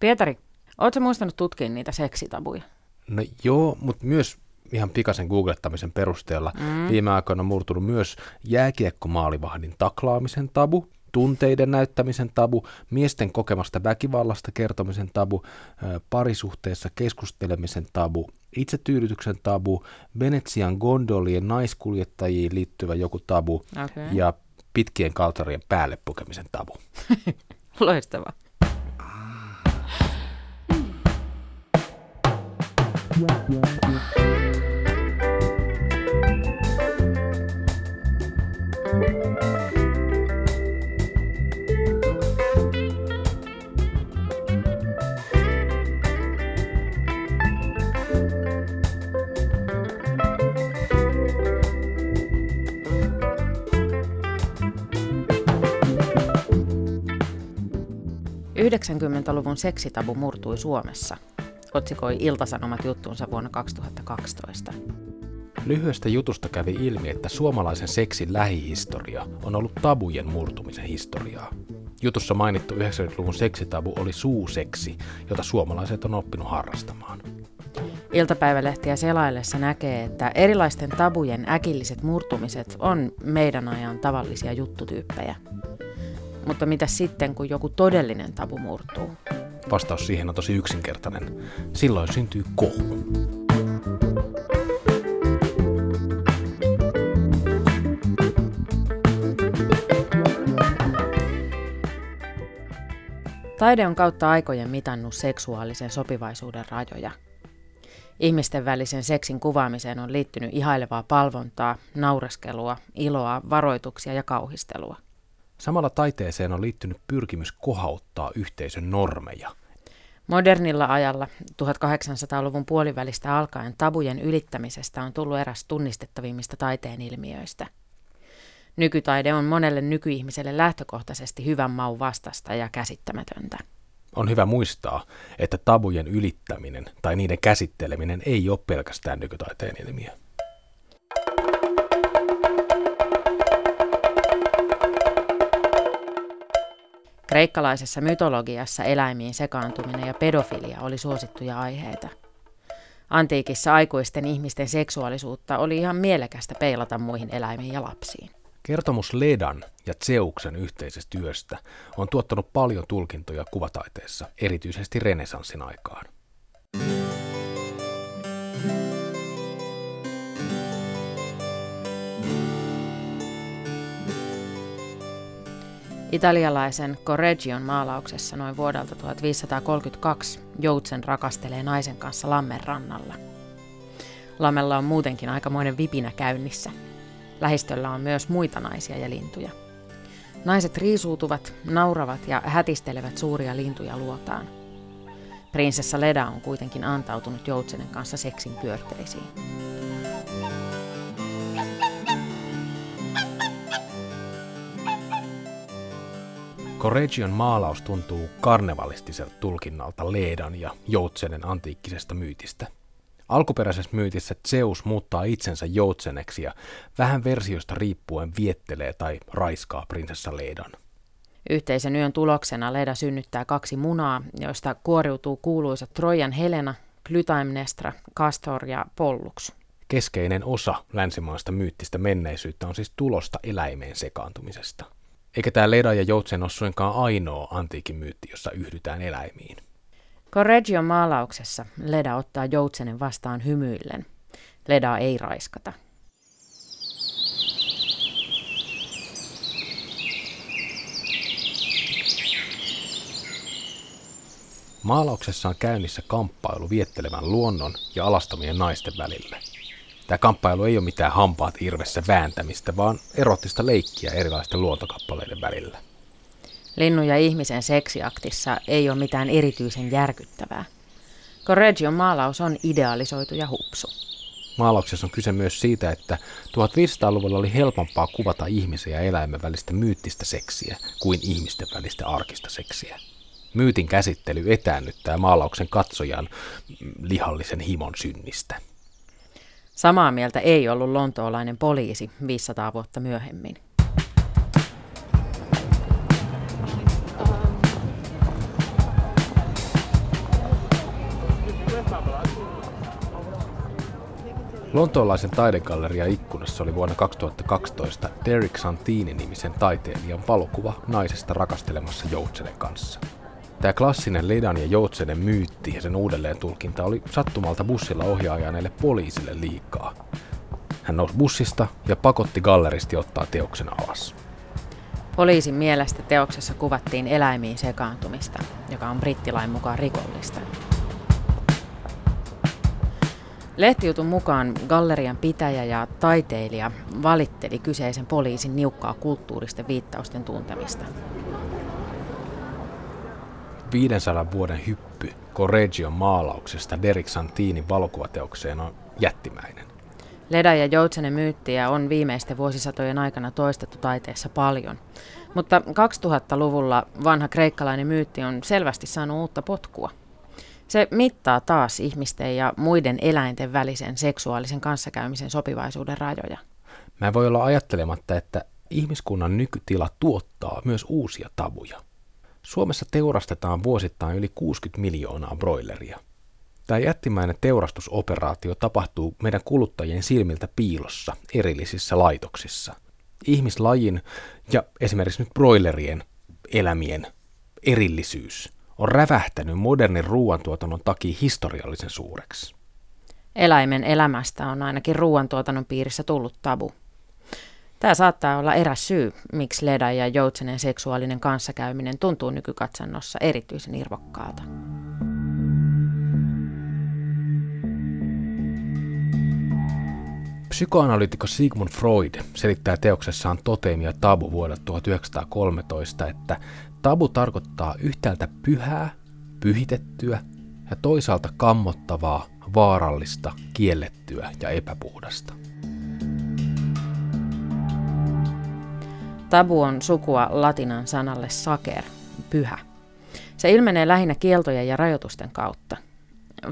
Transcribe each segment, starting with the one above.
Pietari, ootko muistanut tutkia niitä seksitabuja? No joo, mutta myös ihan pikaisen googlettamisen perusteella mm. viime aikoina on murtunut myös jääkiekkomaalivahdin taklaamisen tabu, tunteiden näyttämisen tabu, miesten kokemasta väkivallasta kertomisen tabu, parisuhteessa keskustelemisen tabu, itsetyydytyksen tabu, Venetsian gondolien naiskuljettajiin liittyvä joku tabu okay. ja pitkien kaltarien päälle pukemisen tabu. Loistavaa. 90-luvun seksitabu murtui Suomessa, otsikoi Iltasanomat juttuunsa vuonna 2012. Lyhyestä jutusta kävi ilmi, että suomalaisen seksin lähihistoria on ollut tabujen murtumisen historiaa. Jutussa mainittu 90-luvun seksitabu oli suuseksi, jota suomalaiset on oppinut harrastamaan. Iltapäivälehtiä selaillessa näkee, että erilaisten tabujen äkilliset murtumiset on meidän ajan tavallisia juttutyyppejä. Mutta mitä sitten, kun joku todellinen tabu murtuu? Vastaus siihen on tosi yksinkertainen. Silloin syntyy kohu. Taide on kautta aikojen mitannut seksuaalisen sopivaisuuden rajoja. Ihmisten välisen seksin kuvaamiseen on liittynyt ihailevaa palvontaa, naureskelua, iloa, varoituksia ja kauhistelua. Samalla taiteeseen on liittynyt pyrkimys kohauttaa yhteisön normeja. Modernilla ajalla 1800-luvun puolivälistä alkaen tabujen ylittämisestä on tullut eräs tunnistettavimmista taiteen ilmiöistä. Nykytaide on monelle nykyihmiselle lähtökohtaisesti hyvän maun vastasta ja käsittämätöntä. On hyvä muistaa, että tabujen ylittäminen tai niiden käsitteleminen ei ole pelkästään nykytaiteen ilmiö. Kreikkalaisessa mytologiassa eläimiin sekaantuminen ja pedofilia oli suosittuja aiheita. Antiikissa aikuisten ihmisten seksuaalisuutta oli ihan mielekästä peilata muihin eläimiin ja lapsiin. Kertomus Ledan ja Zeuksen yhteisestä työstä on tuottanut paljon tulkintoja kuvataiteessa, erityisesti renesanssin aikaan. Italialaisen Correggion maalauksessa noin vuodelta 1532 Joutsen rakastelee naisen kanssa Lammen rannalla. Lammella on muutenkin aikamoinen vipinä käynnissä. Lähistöllä on myös muita naisia ja lintuja. Naiset riisuutuvat, nauravat ja hätistelevät suuria lintuja luotaan. Prinsessa Leda on kuitenkin antautunut Joutsenen kanssa seksin pyörteisiin. Corregion maalaus tuntuu karnevalistiselta tulkinnalta Leedan ja Joutsenen antiikkisesta myytistä. Alkuperäisessä myytissä Zeus muuttaa itsensä joutseneksi ja vähän versiosta riippuen viettelee tai raiskaa prinsessa Leedan. Yhteisen yön tuloksena Leda synnyttää kaksi munaa, joista kuoriutuu kuuluisat Trojan Helena, Klytaimnestra, Castor ja Pollux. Keskeinen osa länsimaista myyttistä menneisyyttä on siis tulosta eläimeen sekaantumisesta. Eikä tämä Leda ja Joutsen ole suinkaan ainoa antiikin myytti, jossa yhdytään eläimiin. Correggion maalauksessa Leda ottaa Joutsenen vastaan hymyillen. Leda ei raiskata. Maalauksessa on käynnissä kamppailu viettelevän luonnon ja alastomien naisten välillä. Tämä kamppailu ei ole mitään hampaat irvessä vääntämistä, vaan erottista leikkiä erilaisten luontokappaleiden välillä. Linnun ja ihmisen seksiaktissa ei ole mitään erityisen järkyttävää. Correggion maalaus on idealisoitu ja hupsu. Maalauksessa on kyse myös siitä, että 1500-luvulla oli helpompaa kuvata ihmisen ja eläimen välistä myyttistä seksiä kuin ihmisten välistä arkista seksiä. Myytin käsittely etäännyttää maalauksen katsojan lihallisen himon synnistä. Samaa mieltä ei ollut lontoolainen poliisi 500 vuotta myöhemmin. Lontoolaisen taidegalleria ikkunassa oli vuonna 2012 Derek Santini-nimisen taiteilijan valokuva naisesta rakastelemassa joutsenen kanssa – Tämä klassinen Ledan ja Joutsenen myytti ja sen uudelleen tulkinta oli sattumalta bussilla ohjaajaneelle poliisille liikaa. Hän nousi bussista ja pakotti galleristi ottaa teoksen alas. Poliisin mielestä teoksessa kuvattiin eläimiin sekaantumista, joka on brittilain mukaan rikollista. Lehtijutun mukaan gallerian pitäjä ja taiteilija valitteli kyseisen poliisin niukkaa kulttuuristen viittausten tuntemista. 500 vuoden hyppy Correggion maalauksesta Derek Santinin valokuvateokseen on jättimäinen. Leda ja Joutsenen myyttiä on viimeisten vuosisatojen aikana toistettu taiteessa paljon. Mutta 2000-luvulla vanha kreikkalainen myytti on selvästi saanut uutta potkua. Se mittaa taas ihmisten ja muiden eläinten välisen seksuaalisen kanssakäymisen sopivaisuuden rajoja. Mä voi olla ajattelematta, että ihmiskunnan nykytila tuottaa myös uusia tabuja. Suomessa teurastetaan vuosittain yli 60 miljoonaa broileria. Tämä jättimäinen teurastusoperaatio tapahtuu meidän kuluttajien silmiltä piilossa erillisissä laitoksissa. Ihmislajin ja esimerkiksi nyt broilerien elämien erillisyys on rävähtänyt modernin ruoantuotannon takia historiallisen suureksi. Eläimen elämästä on ainakin ruoantuotannon piirissä tullut tabu. Tämä saattaa olla eräs syy, miksi Leda ja Joutsenen seksuaalinen kanssakäyminen tuntuu nykykatsannossa erityisen irvokkaalta. Psykoanalyytikko Sigmund Freud selittää teoksessaan Toteemi tabu vuodelta 1913, että tabu tarkoittaa yhtäältä pyhää, pyhitettyä ja toisaalta kammottavaa, vaarallista, kiellettyä ja epäpuhdasta. Tabu on sukua latinan sanalle saker, pyhä. Se ilmenee lähinnä kieltojen ja rajoitusten kautta.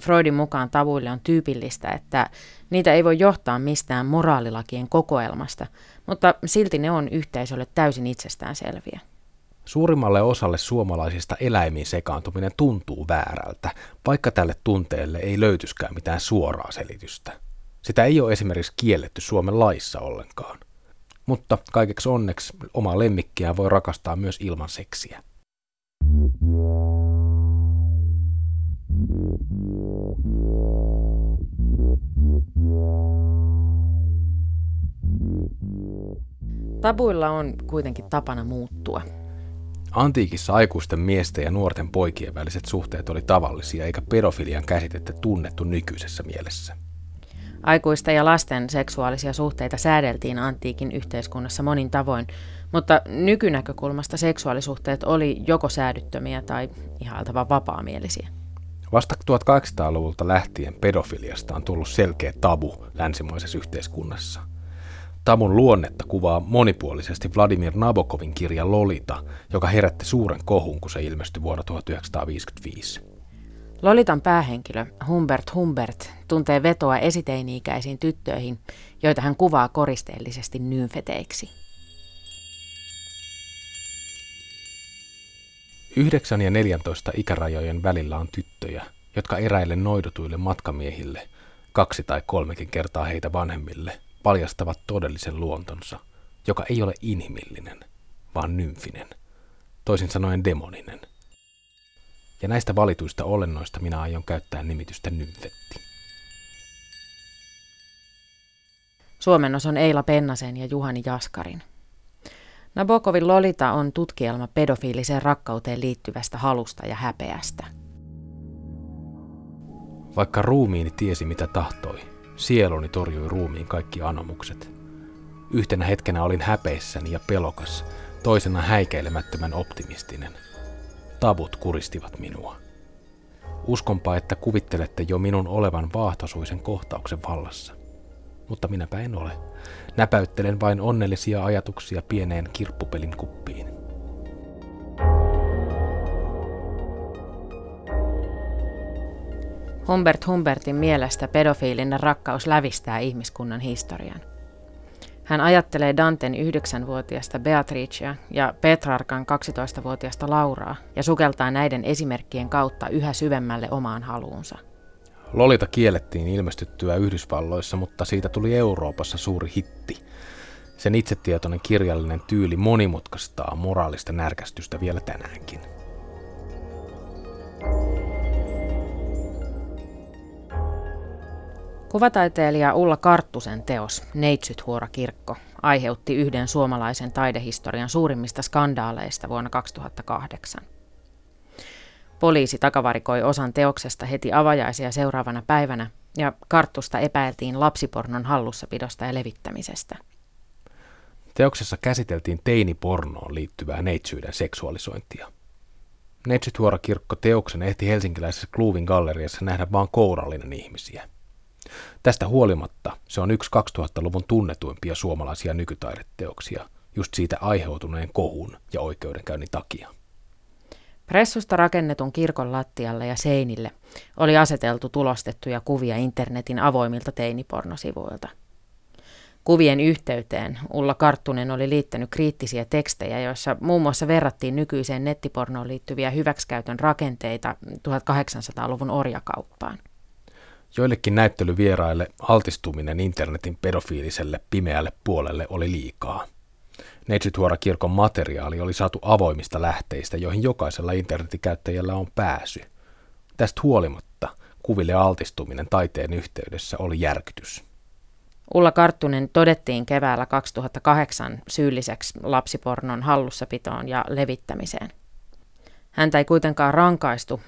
Freudin mukaan tabuille on tyypillistä, että niitä ei voi johtaa mistään moraalilakien kokoelmasta, mutta silti ne on yhteisölle täysin itsestäänselviä. Suurimmalle osalle suomalaisista eläimiin sekaantuminen tuntuu väärältä, vaikka tälle tunteelle ei löytyskään mitään suoraa selitystä. Sitä ei ole esimerkiksi kielletty Suomen laissa ollenkaan. Mutta kaikeksi onneksi omaa lemmikkiä voi rakastaa myös ilman seksiä. Tabuilla on kuitenkin tapana muuttua. Antiikissa aikuisten miesten ja nuorten poikien väliset suhteet oli tavallisia, eikä pedofilian käsitettä tunnettu nykyisessä mielessä. Aikuisten ja lasten seksuaalisia suhteita säädeltiin antiikin yhteiskunnassa monin tavoin, mutta nykynäkökulmasta seksuaalisuhteet oli joko säädyttömiä tai ihailtavan vapaamielisiä. Vasta 1800-luvulta lähtien pedofiliasta on tullut selkeä tabu länsimaisessa yhteiskunnassa. Tabun luonnetta kuvaa monipuolisesti Vladimir Nabokovin kirja Lolita, joka herätti suuren kohun, kun se ilmestyi vuonna 1955. Lolitan päähenkilö Humbert Humbert tuntee vetoa esiteini-ikäisiin tyttöihin, joita hän kuvaa koristeellisesti nymfeteiksi. 9 ja 14 ikärajojen välillä on tyttöjä, jotka eräille noidotuille matkamiehille, kaksi tai kolmekin kertaa heitä vanhemmille, paljastavat todellisen luontonsa, joka ei ole inhimillinen, vaan nymfinen, toisin sanoen demoninen. Ja näistä valituista olennoista minä aion käyttää nimitystä nymfetti. Suomennos on Eila Pennasen ja Juhani Jaskarin. Nabokovin Lolita on tutkielma pedofiiliseen rakkauteen liittyvästä halusta ja häpeästä. Vaikka ruumiini tiesi mitä tahtoi, sieluni torjui ruumiin kaikki anomukset. Yhtenä hetkenä olin häpeissäni ja pelokas, toisena häikäilemättömän optimistinen. Tabut kuristivat minua. Uskonpa, että kuvittelette jo minun olevan vaahtosuisen kohtauksen vallassa. Mutta minäpä en ole. Näpäyttelen vain onnellisia ajatuksia pieneen kirppupelin kuppiin. Humbert Humbertin mielestä pedofiilinen rakkaus lävistää ihmiskunnan historian. Hän ajattelee Danten yhdeksänvuotiasta Beatricea ja Petrarkan 12-vuotiasta Lauraa ja sukeltaa näiden esimerkkien kautta yhä syvemmälle omaan haluunsa. Lolita kiellettiin ilmestyttyä Yhdysvalloissa, mutta siitä tuli Euroopassa suuri hitti. Sen itsetietoinen kirjallinen tyyli monimutkaistaa moraalista närkästystä vielä tänäänkin. Kuvataiteilija Ulla Karttusen teos Neitsythuora kirkko aiheutti yhden suomalaisen taidehistorian suurimmista skandaaleista vuonna 2008. Poliisi takavarikoi osan teoksesta heti avajaisia seuraavana päivänä ja Karttusta epäiltiin lapsipornon hallussapidosta ja levittämisestä. Teoksessa käsiteltiin teinipornoon liittyvää neitsyyden seksuaalisointia. Neitsythuora kirkko teoksen ehti helsinkiläisessä Kluuvin galleriassa nähdä vain kourallinen ihmisiä – Tästä huolimatta se on yksi 2000-luvun tunnetuimpia suomalaisia nykytaideteoksia, just siitä aiheutuneen kohun ja oikeudenkäynnin takia. Pressusta rakennetun kirkon lattialle ja seinille oli aseteltu tulostettuja kuvia internetin avoimilta teinipornosivuilta. Kuvien yhteyteen Ulla Karttunen oli liittänyt kriittisiä tekstejä, joissa muun muassa verrattiin nykyiseen nettipornoon liittyviä hyväksikäytön rakenteita 1800-luvun orjakauppaan. Joillekin näyttelyvieraille altistuminen internetin pedofiiliselle pimeälle puolelle oli liikaa. Neitsytuora kirkon materiaali oli saatu avoimista lähteistä, joihin jokaisella internetikäyttäjällä on pääsy. Tästä huolimatta kuville altistuminen taiteen yhteydessä oli järkytys. Ulla Karttunen todettiin keväällä 2008 syylliseksi lapsipornon hallussapitoon ja levittämiseen. Häntä ei kuitenkaan rankaistu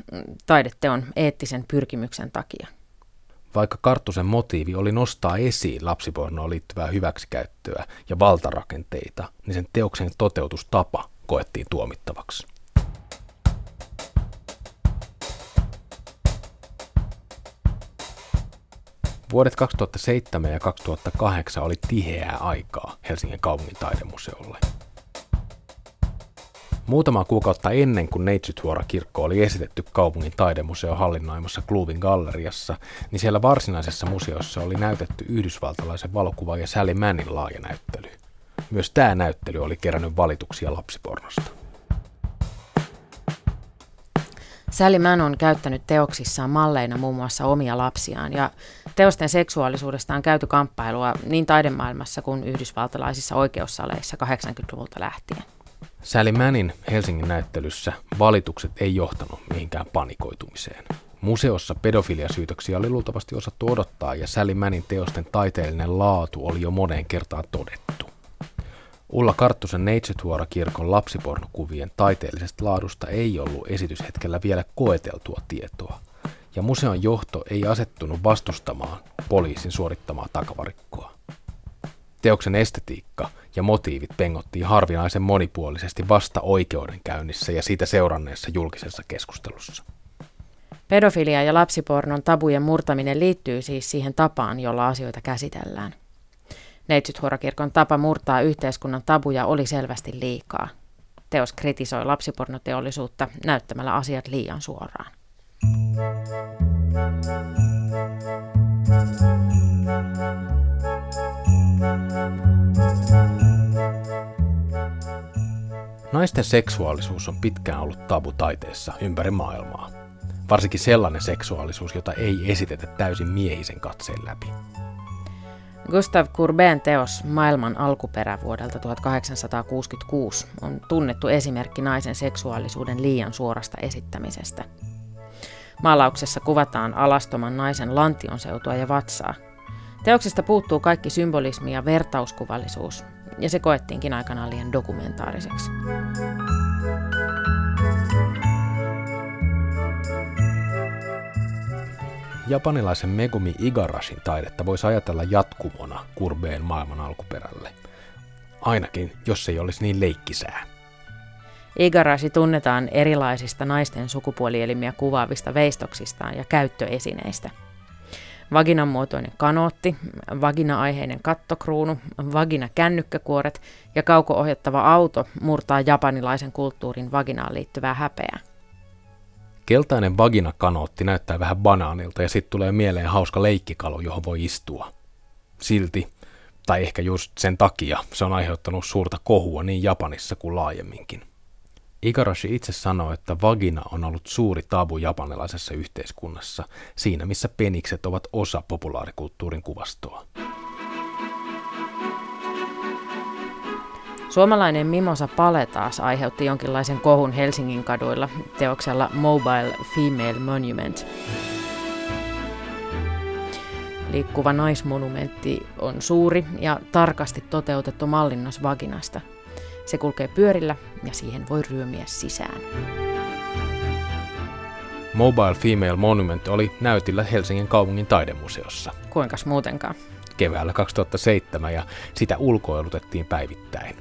taideteon eettisen pyrkimyksen takia. Vaikka Karttusen motiivi oli nostaa esiin lapsipornoon liittyvää hyväksikäyttöä ja valtarakenteita, niin sen teoksen toteutustapa koettiin tuomittavaksi. Vuodet 2007 ja 2008 oli tiheää aikaa Helsingin kaupungin taidemuseolle. Muutama kuukautta ennen kuin Neitsythuora-kirkko oli esitetty kaupungin taidemuseo hallinnoimassa Kluvin galleriassa, niin siellä varsinaisessa museossa oli näytetty yhdysvaltalaisen valokuvaaja Sally Mannin laaja näyttely. Myös tämä näyttely oli kerännyt valituksia lapsipornosta. Sally Mann on käyttänyt teoksissaan malleina muun muassa omia lapsiaan ja teosten seksuaalisuudesta on käyty kamppailua niin taidemaailmassa kuin yhdysvaltalaisissa oikeussaleissa 80-luvulta lähtien. Sally Mannin Helsingin näyttelyssä valitukset ei johtanut mihinkään panikoitumiseen. Museossa pedofiliasyytöksiä oli luultavasti osattu odottaa ja Sally Mannin teosten taiteellinen laatu oli jo moneen kertaan todettu. Ulla Karttusen Neitsythuora-kirkon lapsipornokuvien taiteellisesta laadusta ei ollut esityshetkellä vielä koeteltua tietoa, ja museon johto ei asettunut vastustamaan poliisin suorittamaa takavarikkoa. Teoksen estetiikka ja motiivit pengottiin harvinaisen monipuolisesti vasta oikeudenkäynnissä ja siitä seuranneessa julkisessa keskustelussa. Pedofilia ja lapsipornon tabujen murtaminen liittyy siis siihen tapaan, jolla asioita käsitellään. Neitsythuorakirkon tapa murtaa yhteiskunnan tabuja oli selvästi liikaa. Teos kritisoi lapsipornoteollisuutta näyttämällä asiat liian suoraan. Naisten seksuaalisuus on pitkään ollut tabu taiteessa ympäri maailmaa. Varsinkin sellainen seksuaalisuus, jota ei esitetä täysin miehisen katseen läpi. Gustav Courbet teos Maailman alkuperä vuodelta 1866 on tunnettu esimerkki naisen seksuaalisuuden liian suorasta esittämisestä. Maalauksessa kuvataan alastoman naisen lantion seutua ja vatsaa. Teoksesta puuttuu kaikki symbolismi ja vertauskuvallisuus, ja se koettiinkin aikanaan liian dokumentaariseksi. Japanilaisen Megumi Igarashin taidetta voisi ajatella jatkumona Kurbeen maailman alkuperälle. Ainakin, jos ei olisi niin leikkisää. Igarashi tunnetaan erilaisista naisten sukupuolielimiä kuvaavista veistoksistaan ja käyttöesineistä – vaginan muotoinen kanootti, vagina-aiheinen kattokruunu, vagina-kännykkäkuoret ja kauko-ohjattava auto murtaa japanilaisen kulttuurin vaginaan liittyvää häpeää. Keltainen vagina-kanootti näyttää vähän banaanilta ja sitten tulee mieleen hauska leikkikalu, johon voi istua. Silti, tai ehkä just sen takia, se on aiheuttanut suurta kohua niin Japanissa kuin laajemminkin. Igarashi itse sanoo, että vagina on ollut suuri tabu japanilaisessa yhteiskunnassa, siinä missä penikset ovat osa populaarikulttuurin kuvastoa. Suomalainen Mimosa Pale taas aiheutti jonkinlaisen kohun Helsingin kaduilla teoksella Mobile Female Monument. Liikkuva naismonumentti on suuri ja tarkasti toteutettu mallinnos vaginasta. Se kulkee pyörillä ja siihen voi ryömiä sisään. Mobile Female Monument oli näytillä Helsingin kaupungin taidemuseossa. Kuinkas muutenkaan? Keväällä 2007 ja sitä ulkoilutettiin päivittäin.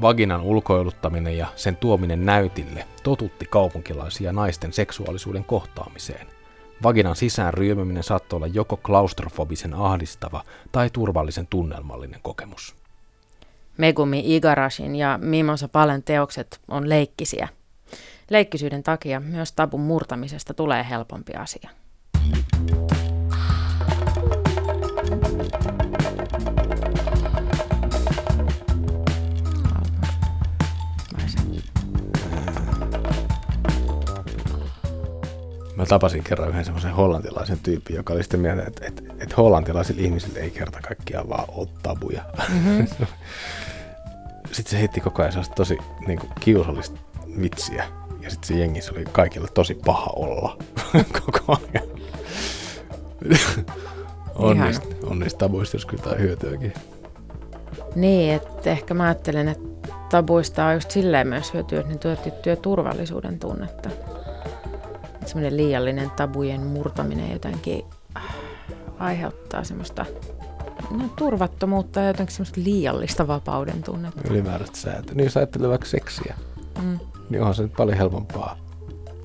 Vaginan ulkoiluttaminen ja sen tuominen näytille totutti kaupunkilaisia naisten seksuaalisuuden kohtaamiseen. Vaginan sisään ryömyminen saattoi olla joko klaustrofobisen ahdistava tai turvallisen tunnelmallinen kokemus. Megumi Igarashin ja Mimosa Palen teokset on leikkisiä. Leikkisyyden takia myös tabun murtamisesta tulee helpompi asia. Mä tapasin kerran yhden semmoisen hollantilaisen tyypin, joka oli sitten mieltä, että, että, että hollantilaisilla ihmisillä ei kerta kaikkiaan vaan ole tabuja. Mm-hmm. sitten se heitti koko ajan sellaista tosi niin kuin, kiusallista vitsiä. Ja sitten se jengissä oli kaikilla tosi paha olla koko ajan. on, niistä, on niistä tabuista jos kyllä hyötyäkin. Niin, että ehkä mä ajattelen, että tabuista on just silleen myös hyötyä, että ne tuo tiettyä turvallisuuden tunnetta semmoinen liiallinen tabujen murtaminen jotenkin äh, aiheuttaa semmoista no, turvattomuutta ja jotenkin semmoista liiallista vapauden tunnetta. Ylimääräistä säätöä. Niin jos ajattelee vaikka seksiä, mm. niin onhan se nyt paljon helpompaa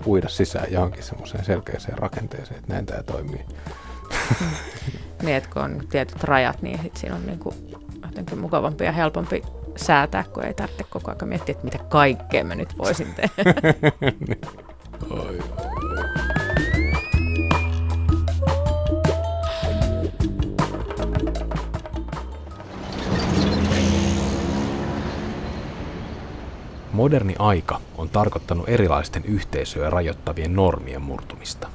uida sisään johonkin semmoiseen selkeäseen rakenteeseen, että näin tämä toimii. Mm. niin, että kun on tietyt rajat, niin sit siinä on niinku jotenkin mukavampi ja helpompi säätää, kun ei tarvitse koko ajan miettiä, että mitä kaikkea mä nyt voisin tehdä. oi, Moderni aika on tarkoittanut erilaisten yhteisöjä rajoittavien normien murtumista.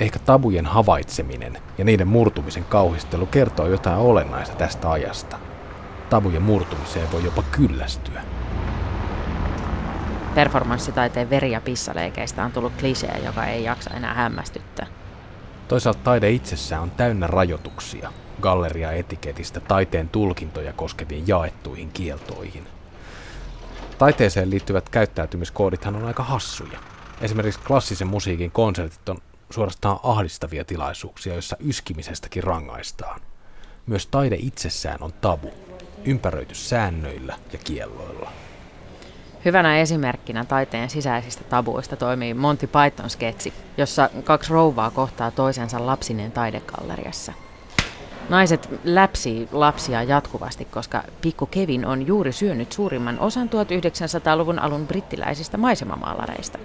Ehkä tabujen havaitseminen ja niiden murtumisen kauhistelu kertoo jotain olennaista tästä ajasta. Tabujen murtumiseen voi jopa kyllästyä. Performanssitaiteen veri- ja pissaleikeistä on tullut klisee, joka ei jaksa enää hämmästyttää. Toisaalta taide itsessään on täynnä rajoituksia, galleria-etiketistä taiteen tulkintoja koskeviin jaettuihin kieltoihin – Taiteeseen liittyvät käyttäytymiskoodithan on aika hassuja. Esimerkiksi klassisen musiikin konsertit on suorastaan ahdistavia tilaisuuksia, joissa yskimisestäkin rangaistaan. Myös taide itsessään on tabu, ympäröity säännöillä ja kielloilla. Hyvänä esimerkkinä taiteen sisäisistä tabuista toimii Monty Python sketsi, jossa kaksi rouvaa kohtaa toisensa lapsineen taidegalleriassa – Naiset läpsii lapsia jatkuvasti, koska pikku Kevin on juuri syönyt suurimman osan 1900-luvun alun brittiläisistä maisemamaalareista.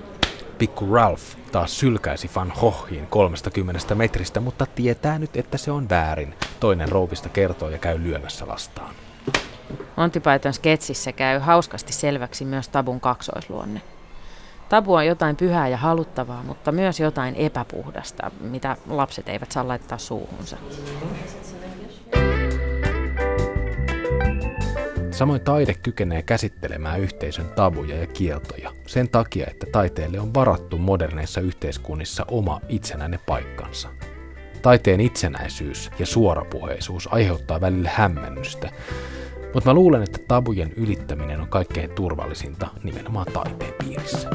Pikku Ralph taas sylkäisi Van Goghin 30 metristä, mutta tietää nyt, että se on väärin. Toinen rouvista kertoo ja käy lyömässä lastaan. Monty Python sketsissä käy hauskasti selväksi myös tabun kaksoisluonne. Tabu on jotain pyhää ja haluttavaa, mutta myös jotain epäpuhdasta, mitä lapset eivät saa laittaa suuhunsa. Samoin taide kykenee käsittelemään yhteisön tabuja ja kieltoja sen takia, että taiteelle on varattu moderneissa yhteiskunnissa oma itsenäinen paikkansa. Taiteen itsenäisyys ja suorapuheisuus aiheuttaa välillä hämmennystä, mutta mä luulen, että tabujen ylittäminen on kaikkein turvallisinta nimenomaan taiteen piirissä.